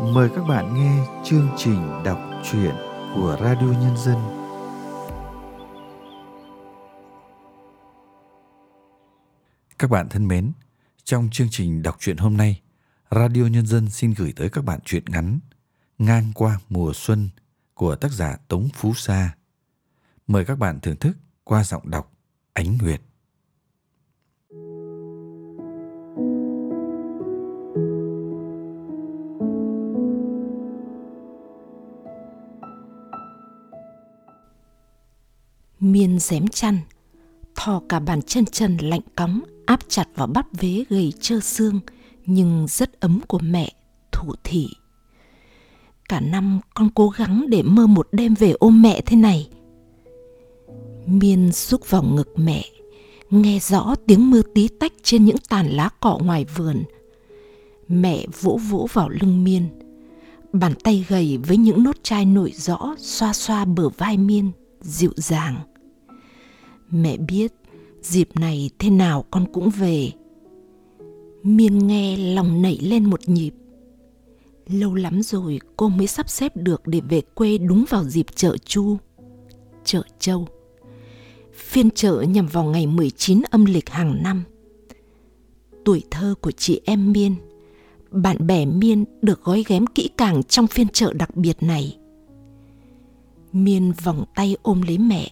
mời các bạn nghe chương trình đọc truyện của Radio Nhân dân. Các bạn thân mến, trong chương trình đọc truyện hôm nay, Radio Nhân dân xin gửi tới các bạn truyện ngắn Ngang qua mùa xuân của tác giả Tống Phú Sa. Mời các bạn thưởng thức qua giọng đọc Ánh Nguyệt. Miên dém chăn, thò cả bàn chân trần lạnh cóng, áp chặt vào bắp vế gầy trơ xương, nhưng rất ấm của mẹ, thủ thị cả năm con cố gắng để mơ một đêm về ôm mẹ thế này. Miên xúc vào ngực mẹ, nghe rõ tiếng mưa tí tách trên những tàn lá cỏ ngoài vườn. Mẹ vỗ vỗ vào lưng miên, bàn tay gầy với những nốt chai nổi rõ xoa xoa bờ vai miên, dịu dàng mẹ biết dịp này thế nào con cũng về. Miên nghe lòng nảy lên một nhịp. Lâu lắm rồi cô mới sắp xếp được để về quê đúng vào dịp chợ chu, chợ châu. Phiên chợ nhằm vào ngày 19 âm lịch hàng năm. Tuổi thơ của chị em miên, bạn bè miên được gói ghém kỹ càng trong phiên chợ đặc biệt này. Miên vòng tay ôm lấy mẹ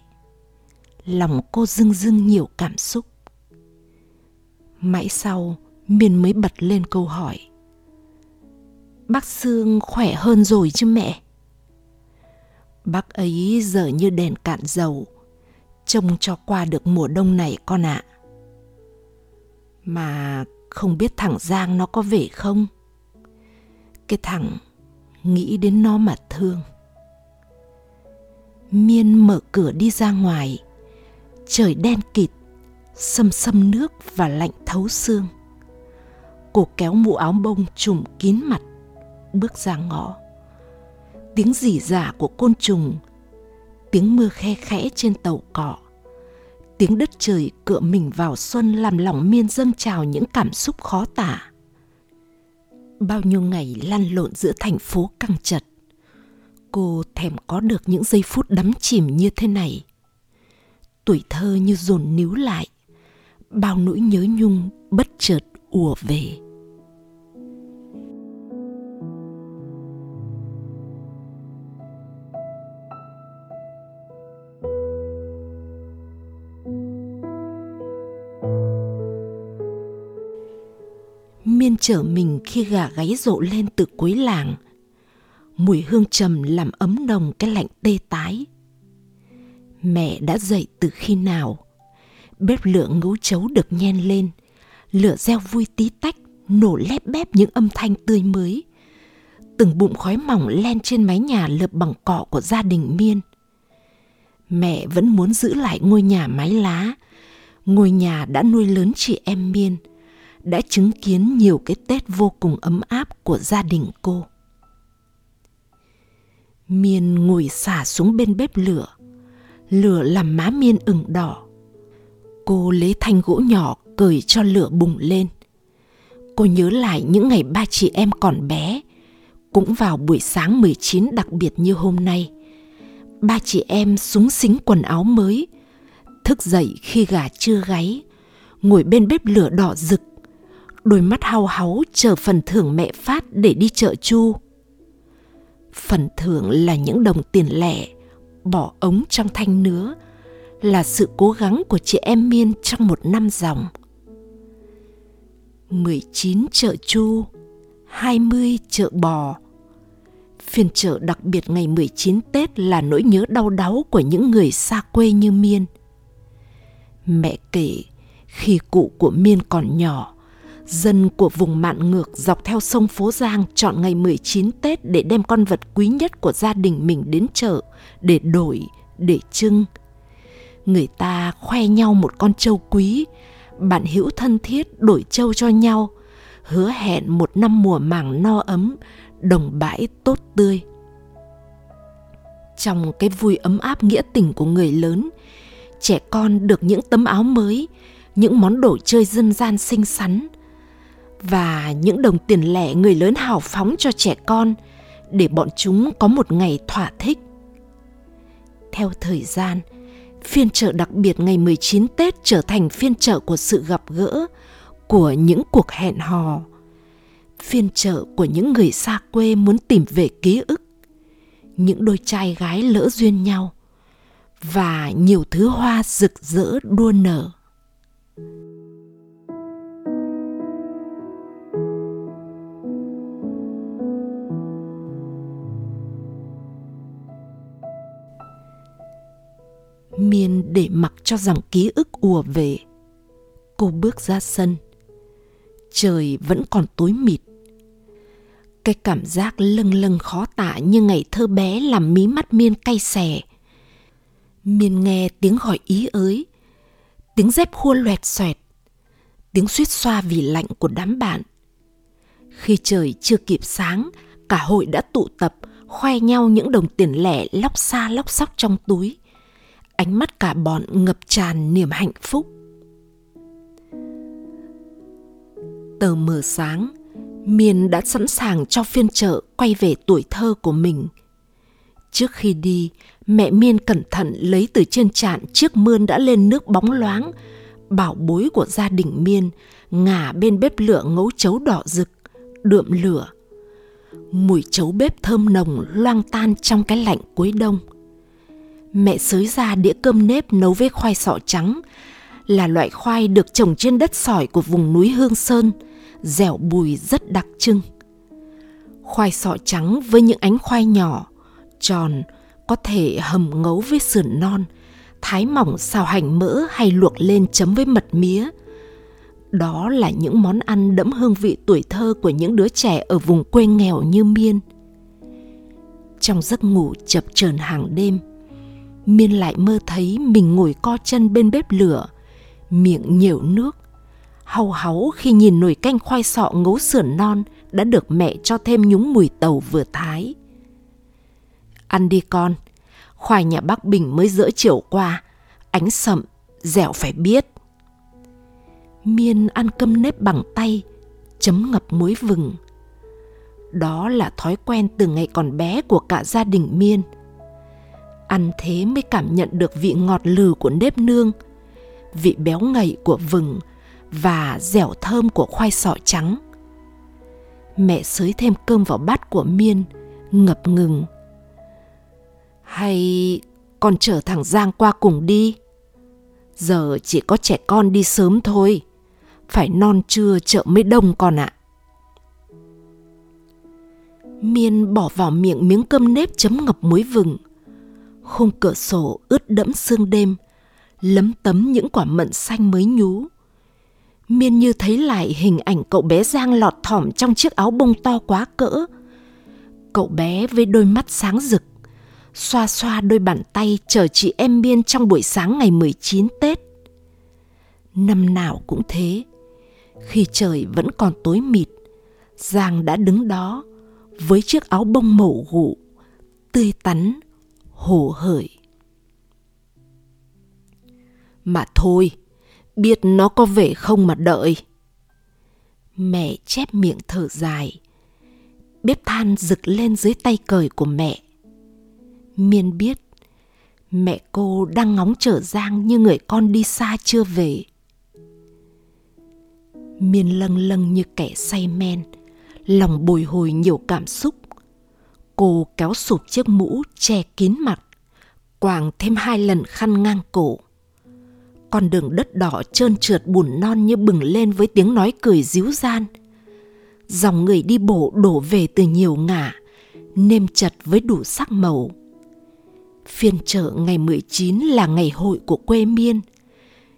lòng cô dưng dưng nhiều cảm xúc. Mãi sau miên mới bật lên câu hỏi. Bác sương khỏe hơn rồi chứ mẹ? Bác ấy giờ như đèn cạn dầu, trông cho qua được mùa đông này con ạ. À. mà không biết thằng giang nó có về không? Cái thằng nghĩ đến nó mà thương. Miên mở cửa đi ra ngoài trời đen kịt, xâm xâm nước và lạnh thấu xương. Cô kéo mũ áo bông trùm kín mặt, bước ra ngõ. Tiếng rỉ rả của côn trùng, tiếng mưa khe khẽ trên tàu cọ tiếng đất trời cựa mình vào xuân làm lòng miên dâng trào những cảm xúc khó tả. Bao nhiêu ngày lăn lộn giữa thành phố căng chật cô thèm có được những giây phút đắm chìm như thế này tuổi thơ như dồn níu lại. Bao nỗi nhớ nhung bất chợt ùa về. Miên trở mình khi gà gáy rộ lên từ cuối làng. Mùi hương trầm làm ấm nồng cái lạnh tê tái mẹ đã dậy từ khi nào? Bếp lửa ngấu chấu được nhen lên. Lửa reo vui tí tách, nổ lép bép những âm thanh tươi mới. Từng bụng khói mỏng len trên mái nhà lợp bằng cọ của gia đình miên. Mẹ vẫn muốn giữ lại ngôi nhà mái lá. Ngôi nhà đã nuôi lớn chị em miên, đã chứng kiến nhiều cái tết vô cùng ấm áp của gia đình cô. Miên ngồi xả xuống bên bếp lửa lửa làm má miên ửng đỏ. Cô lấy thanh gỗ nhỏ cởi cho lửa bùng lên. Cô nhớ lại những ngày ba chị em còn bé, cũng vào buổi sáng 19 đặc biệt như hôm nay. Ba chị em súng xính quần áo mới, thức dậy khi gà chưa gáy, ngồi bên bếp lửa đỏ rực, đôi mắt hao háu chờ phần thưởng mẹ phát để đi chợ chu. Phần thưởng là những đồng tiền lẻ bỏ ống trong thanh nứa là sự cố gắng của chị em Miên trong một năm dòng. 19 chợ chu, 20 chợ bò. Phiên chợ đặc biệt ngày 19 Tết là nỗi nhớ đau đáu của những người xa quê như Miên. Mẹ kể khi cụ của Miên còn nhỏ, dân của vùng mạn ngược dọc theo sông Phố Giang chọn ngày 19 Tết để đem con vật quý nhất của gia đình mình đến chợ để đổi, để trưng. Người ta khoe nhau một con trâu quý, bạn hữu thân thiết đổi trâu cho nhau, hứa hẹn một năm mùa màng no ấm, đồng bãi tốt tươi. Trong cái vui ấm áp nghĩa tình của người lớn, trẻ con được những tấm áo mới, những món đồ chơi dân gian xinh xắn, và những đồng tiền lẻ người lớn hào phóng cho trẻ con để bọn chúng có một ngày thỏa thích. Theo thời gian, phiên chợ đặc biệt ngày 19 Tết trở thành phiên chợ của sự gặp gỡ, của những cuộc hẹn hò. Phiên chợ của những người xa quê muốn tìm về ký ức. Những đôi trai gái lỡ duyên nhau và nhiều thứ hoa rực rỡ đua nở. Miên để mặc cho dòng ký ức ùa về. Cô bước ra sân. Trời vẫn còn tối mịt. Cái cảm giác lâng lâng khó tả như ngày thơ bé làm mí mắt miên cay xè. Miên nghe tiếng gọi ý ới, tiếng dép khua loẹt xoẹt, tiếng suýt xoa vì lạnh của đám bạn. Khi trời chưa kịp sáng, cả hội đã tụ tập, khoe nhau những đồng tiền lẻ lóc xa lóc sóc trong túi ánh mắt cả bọn ngập tràn niềm hạnh phúc. Tờ mờ sáng miên đã sẵn sàng cho phiên chợ quay về tuổi thơ của mình. Trước khi đi, mẹ miên cẩn thận lấy từ trên trạn chiếc mươn đã lên nước bóng loáng. Bảo bối của gia đình miên ngả bên bếp lửa ngấu chấu đỏ rực, đượm lửa. Mùi chấu bếp thơm nồng loang tan trong cái lạnh cuối đông mẹ xới ra đĩa cơm nếp nấu với khoai sọ trắng là loại khoai được trồng trên đất sỏi của vùng núi Hương Sơn, dẻo bùi rất đặc trưng. Khoai sọ trắng với những ánh khoai nhỏ, tròn, có thể hầm ngấu với sườn non, thái mỏng xào hành mỡ hay luộc lên chấm với mật mía. Đó là những món ăn đẫm hương vị tuổi thơ của những đứa trẻ ở vùng quê nghèo như Miên. Trong giấc ngủ chập chờn hàng đêm, miên lại mơ thấy mình ngồi co chân bên bếp lửa, miệng nhiều nước. Hau háu khi nhìn nồi canh khoai sọ ngấu sườn non đã được mẹ cho thêm nhúng mùi tàu vừa thái. Ăn đi con, khoai nhà bác bình mới dỡ chiều qua, ánh sậm, dẻo phải biết. Miên ăn cơm nếp bằng tay, chấm ngập muối vừng. Đó là thói quen từ ngày còn bé của cả gia đình miên ăn thế mới cảm nhận được vị ngọt lừ của nếp nương, vị béo ngậy của vừng và dẻo thơm của khoai sọ trắng. Mẹ xới thêm cơm vào bát của miên, ngập ngừng. Hay con chở thằng giang qua cùng đi? Giờ chỉ có trẻ con đi sớm thôi, phải non trưa chợ mới đông con ạ. Miên bỏ vào miệng miếng cơm nếp chấm ngập muối vừng khung cửa sổ ướt đẫm sương đêm lấm tấm những quả mận xanh mới nhú miên như thấy lại hình ảnh cậu bé giang lọt thỏm trong chiếc áo bông to quá cỡ cậu bé với đôi mắt sáng rực xoa xoa đôi bàn tay chờ chị em miên trong buổi sáng ngày 19 Tết. Năm nào cũng thế, khi trời vẫn còn tối mịt, Giang đã đứng đó với chiếc áo bông màu gụ, tươi tắn hồ hởi. Mà thôi, biết nó có về không mà đợi. Mẹ chép miệng thở dài. Bếp than rực lên dưới tay cởi của mẹ. Miên biết, mẹ cô đang ngóng trở giang như người con đi xa chưa về. Miên lâng lâng như kẻ say men, lòng bồi hồi nhiều cảm xúc. Cô kéo sụp chiếc mũ che kín mặt, quàng thêm hai lần khăn ngang cổ. Con đường đất đỏ trơn trượt bùn non như bừng lên với tiếng nói cười díu gian. Dòng người đi bộ đổ về từ nhiều ngả, nêm chật với đủ sắc màu. Phiên chợ ngày 19 là ngày hội của quê miên.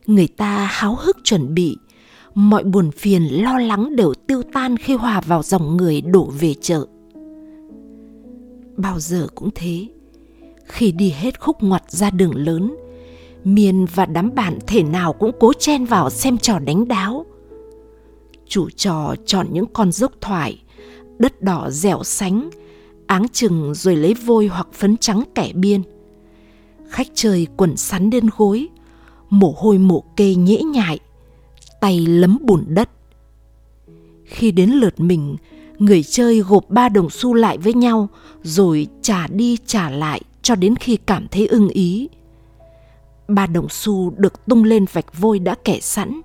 Người ta háo hức chuẩn bị, mọi buồn phiền lo lắng đều tiêu tan khi hòa vào dòng người đổ về chợ bao giờ cũng thế. Khi đi hết khúc ngoặt ra đường lớn miên và đám bạn thể nào cũng cố chen vào xem trò đánh đáo. Chủ trò chọn những con dốc thoải đất đỏ dẻo sánh áng chừng rồi lấy vôi hoặc phấn trắng kẻ biên. Khách chơi quần sắn lên gối mồ hôi mồ kê nhễ nhại tay lấm bùn đất. Khi đến lượt mình, người chơi gộp ba đồng xu lại với nhau rồi trả đi trả lại cho đến khi cảm thấy ưng ý. Ba đồng xu được tung lên vạch vôi đã kẻ sẵn.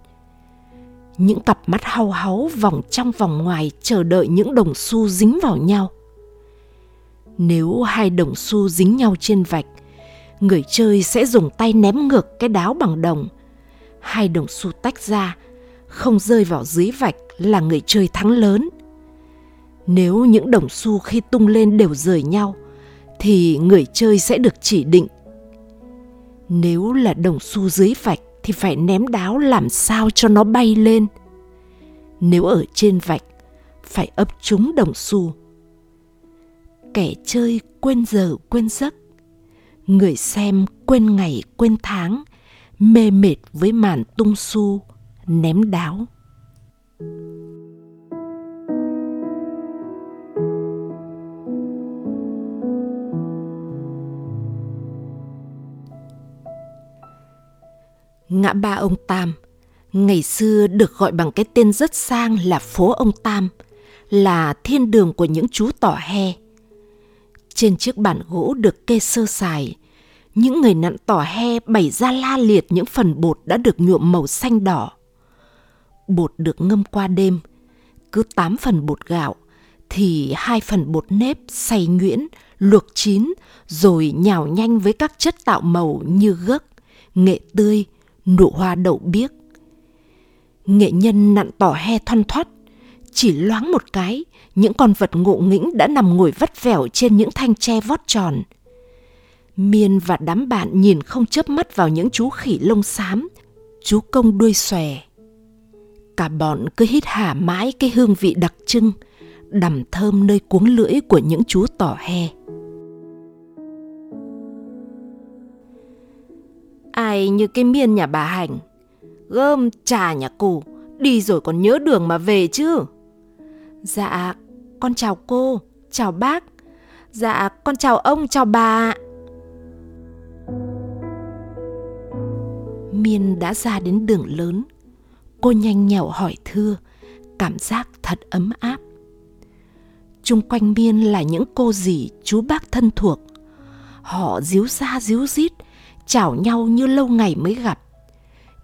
Những cặp mắt hau háu vòng trong vòng ngoài chờ đợi những đồng xu dính vào nhau. Nếu hai đồng xu dính nhau trên vạch, người chơi sẽ dùng tay ném ngược cái đáo bằng đồng. Hai đồng xu tách ra, không rơi vào dưới vạch là người chơi thắng lớn. Nếu những đồng xu khi tung lên đều rời nhau, thì người chơi sẽ được chỉ định. Nếu là đồng xu dưới vạch thì phải ném đáo làm sao cho nó bay lên. Nếu ở trên vạch, phải ấp trúng đồng xu. Kẻ chơi quên giờ quên giấc, người xem quên ngày quên tháng, mê mệt với màn tung xu, ném đáo. Ngã ba ông Tam ngày xưa được gọi bằng cái tên rất sang là phố ông Tam, là thiên đường của những chú tỏ he. Trên chiếc bàn gỗ được kê sơ sài, những người nặn tỏ he bày ra la liệt những phần bột đã được nhuộm màu xanh đỏ. Bột được ngâm qua đêm, cứ 8 phần bột gạo thì hai phần bột nếp xay nhuyễn, luộc chín rồi nhào nhanh với các chất tạo màu như gấc, nghệ tươi, nụ hoa đậu biếc. Nghệ nhân nặn tỏ he thoăn thoắt, chỉ loáng một cái, những con vật ngộ nghĩnh đã nằm ngồi vắt vẻo trên những thanh tre vót tròn. Miên và đám bạn nhìn không chớp mắt vào những chú khỉ lông xám, chú công đuôi xòe. Cả bọn cứ hít hà mãi cái hương vị đặc trưng, đầm thơm nơi cuống lưỡi của những chú tỏ he. Ai như cái miên nhà bà Hành, gơm trà nhà cụ, đi rồi còn nhớ đường mà về chứ. Dạ, con chào cô, chào bác. Dạ, con chào ông, chào bà. Miên đã ra đến đường lớn. Cô nhanh nhẹo hỏi thưa, cảm giác thật ấm áp. Trung quanh Miên là những cô dì, chú bác thân thuộc. Họ díu ra díu rít, chào nhau như lâu ngày mới gặp.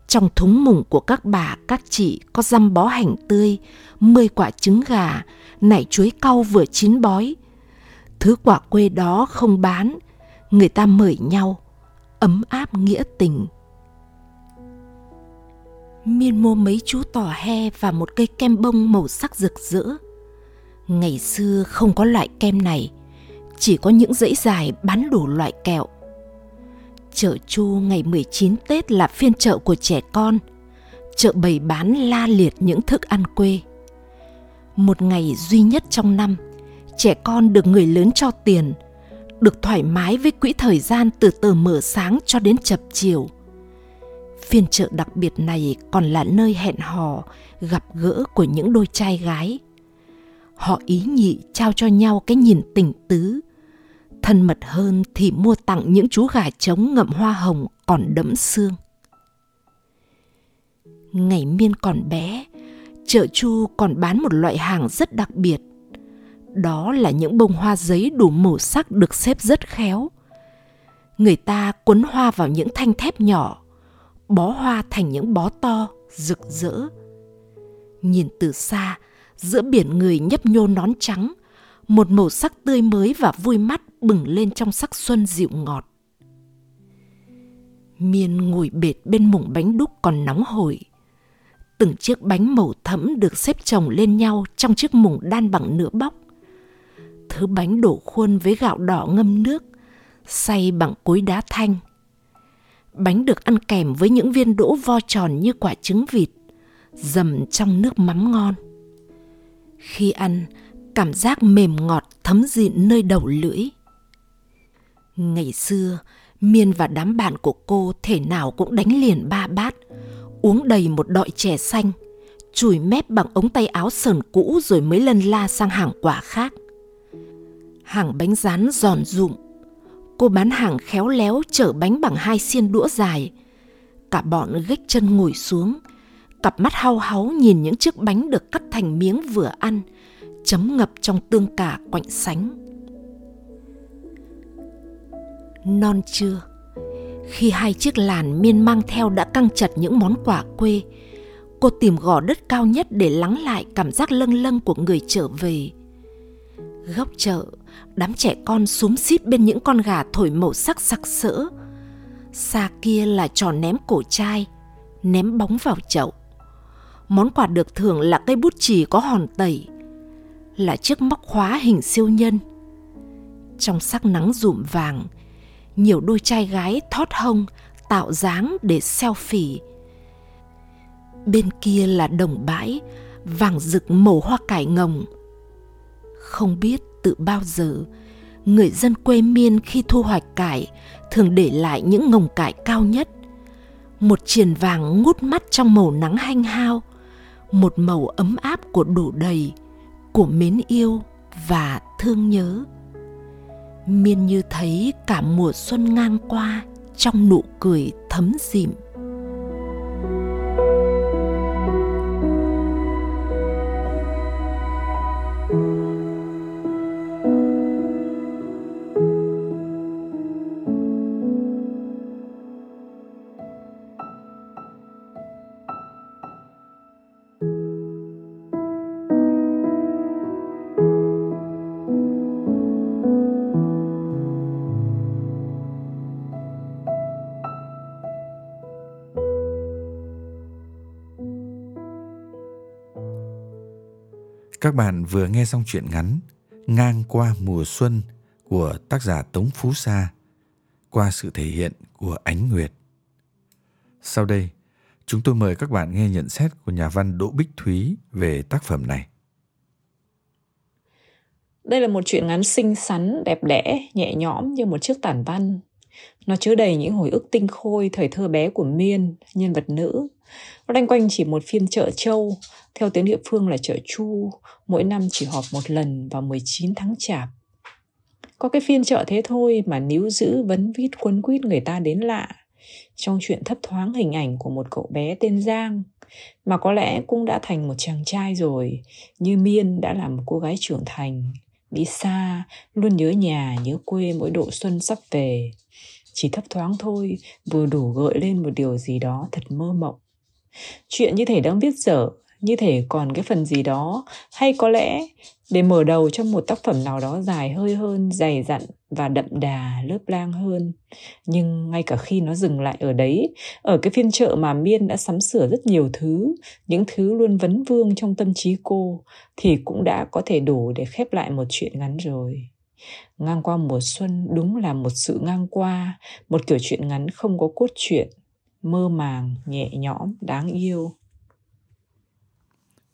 Trong thúng mùng của các bà, các chị có răm bó hành tươi, mười quả trứng gà, nải chuối cau vừa chín bói. Thứ quả quê đó không bán, người ta mời nhau, ấm áp nghĩa tình. Miên mua mấy chú tỏ he và một cây kem bông màu sắc rực rỡ. Ngày xưa không có loại kem này, chỉ có những dãy dài bán đủ loại kẹo Chợ Chu ngày 19 Tết là phiên chợ của trẻ con. Chợ bày bán la liệt những thức ăn quê. Một ngày duy nhất trong năm, trẻ con được người lớn cho tiền, được thoải mái với quỹ thời gian từ tờ mở sáng cho đến chập chiều. Phiên chợ đặc biệt này còn là nơi hẹn hò, gặp gỡ của những đôi trai gái. Họ ý nhị trao cho nhau cái nhìn tình tứ, Thân mật hơn thì mua tặng những chú gà trống ngậm hoa hồng còn đẫm xương. Ngày miên còn bé, chợ Chu còn bán một loại hàng rất đặc biệt. Đó là những bông hoa giấy đủ màu sắc được xếp rất khéo. Người ta quấn hoa vào những thanh thép nhỏ, bó hoa thành những bó to, rực rỡ. Nhìn từ xa, giữa biển người nhấp nhô nón trắng, một màu sắc tươi mới và vui mắt bừng lên trong sắc xuân dịu ngọt. Miên ngồi bệt bên mùng bánh đúc còn nóng hổi. Từng chiếc bánh màu thẫm được xếp chồng lên nhau trong chiếc mùng đan bằng nửa bóc. Thứ bánh đổ khuôn với gạo đỏ ngâm nước, xay bằng cối đá thanh. Bánh được ăn kèm với những viên đỗ vo tròn như quả trứng vịt, dầm trong nước mắm ngon. Khi ăn, cảm giác mềm ngọt thấm dịn nơi đầu lưỡi. Ngày xưa, Miên và đám bạn của cô thể nào cũng đánh liền ba bát, uống đầy một đọi chè xanh, chùi mép bằng ống tay áo sờn cũ rồi mới lân la sang hàng quả khác. Hàng bánh rán giòn rụm, cô bán hàng khéo léo chở bánh bằng hai xiên đũa dài. Cả bọn gách chân ngồi xuống, cặp mắt hao háu nhìn những chiếc bánh được cắt thành miếng vừa ăn, chấm ngập trong tương cả quạnh sánh. Non chưa khi hai chiếc làn miên mang theo đã căng chặt những món quà quê, cô tìm gò đất cao nhất để lắng lại cảm giác lâng lâng của người trở về. Góc chợ, đám trẻ con xúm xít bên những con gà thổi màu sắc sặc sỡ. Xa kia là trò ném cổ chai, ném bóng vào chậu. Món quà được thưởng là cây bút chì có hòn tẩy, là chiếc móc khóa hình siêu nhân. Trong sắc nắng rụm vàng, nhiều đôi trai gái thót hông tạo dáng để selfie. Bên kia là đồng bãi, vàng rực màu hoa cải ngồng. Không biết từ bao giờ, người dân quê miên khi thu hoạch cải thường để lại những ngồng cải cao nhất. Một triền vàng ngút mắt trong màu nắng hanh hao, một màu ấm áp của đủ đầy, của mến yêu và thương nhớ miên như thấy cả mùa xuân ngang qua trong nụ cười thấm dịm. Các bạn vừa nghe xong chuyện ngắn Ngang qua mùa xuân của tác giả Tống Phú Sa qua sự thể hiện của Ánh Nguyệt. Sau đây, chúng tôi mời các bạn nghe nhận xét của nhà văn Đỗ Bích Thúy về tác phẩm này. Đây là một chuyện ngắn xinh xắn, đẹp đẽ, nhẹ nhõm như một chiếc tản văn. Nó chứa đầy những hồi ức tinh khôi thời thơ bé của Miên, nhân vật nữ. Nó đanh quanh chỉ một phiên chợ châu, theo tiếng địa phương là chợ Chu, mỗi năm chỉ họp một lần vào 19 tháng Chạp. Có cái phiên chợ thế thôi mà níu giữ vấn vít quấn quýt người ta đến lạ. Trong chuyện thấp thoáng hình ảnh của một cậu bé tên Giang, mà có lẽ cũng đã thành một chàng trai rồi, như Miên đã là một cô gái trưởng thành, đi xa, luôn nhớ nhà, nhớ quê mỗi độ xuân sắp về. Chỉ thấp thoáng thôi, vừa đủ gợi lên một điều gì đó thật mơ mộng. Chuyện như thể đang viết dở, như thể còn cái phần gì đó, hay có lẽ để mở đầu cho một tác phẩm nào đó dài hơi hơn, dày dặn và đậm đà, lớp lang hơn. Nhưng ngay cả khi nó dừng lại ở đấy, ở cái phiên chợ mà Miên đã sắm sửa rất nhiều thứ, những thứ luôn vấn vương trong tâm trí cô, thì cũng đã có thể đủ để khép lại một chuyện ngắn rồi. Ngang qua mùa xuân đúng là một sự ngang qua, một kiểu chuyện ngắn không có cốt truyện, mơ màng, nhẹ nhõm, đáng yêu.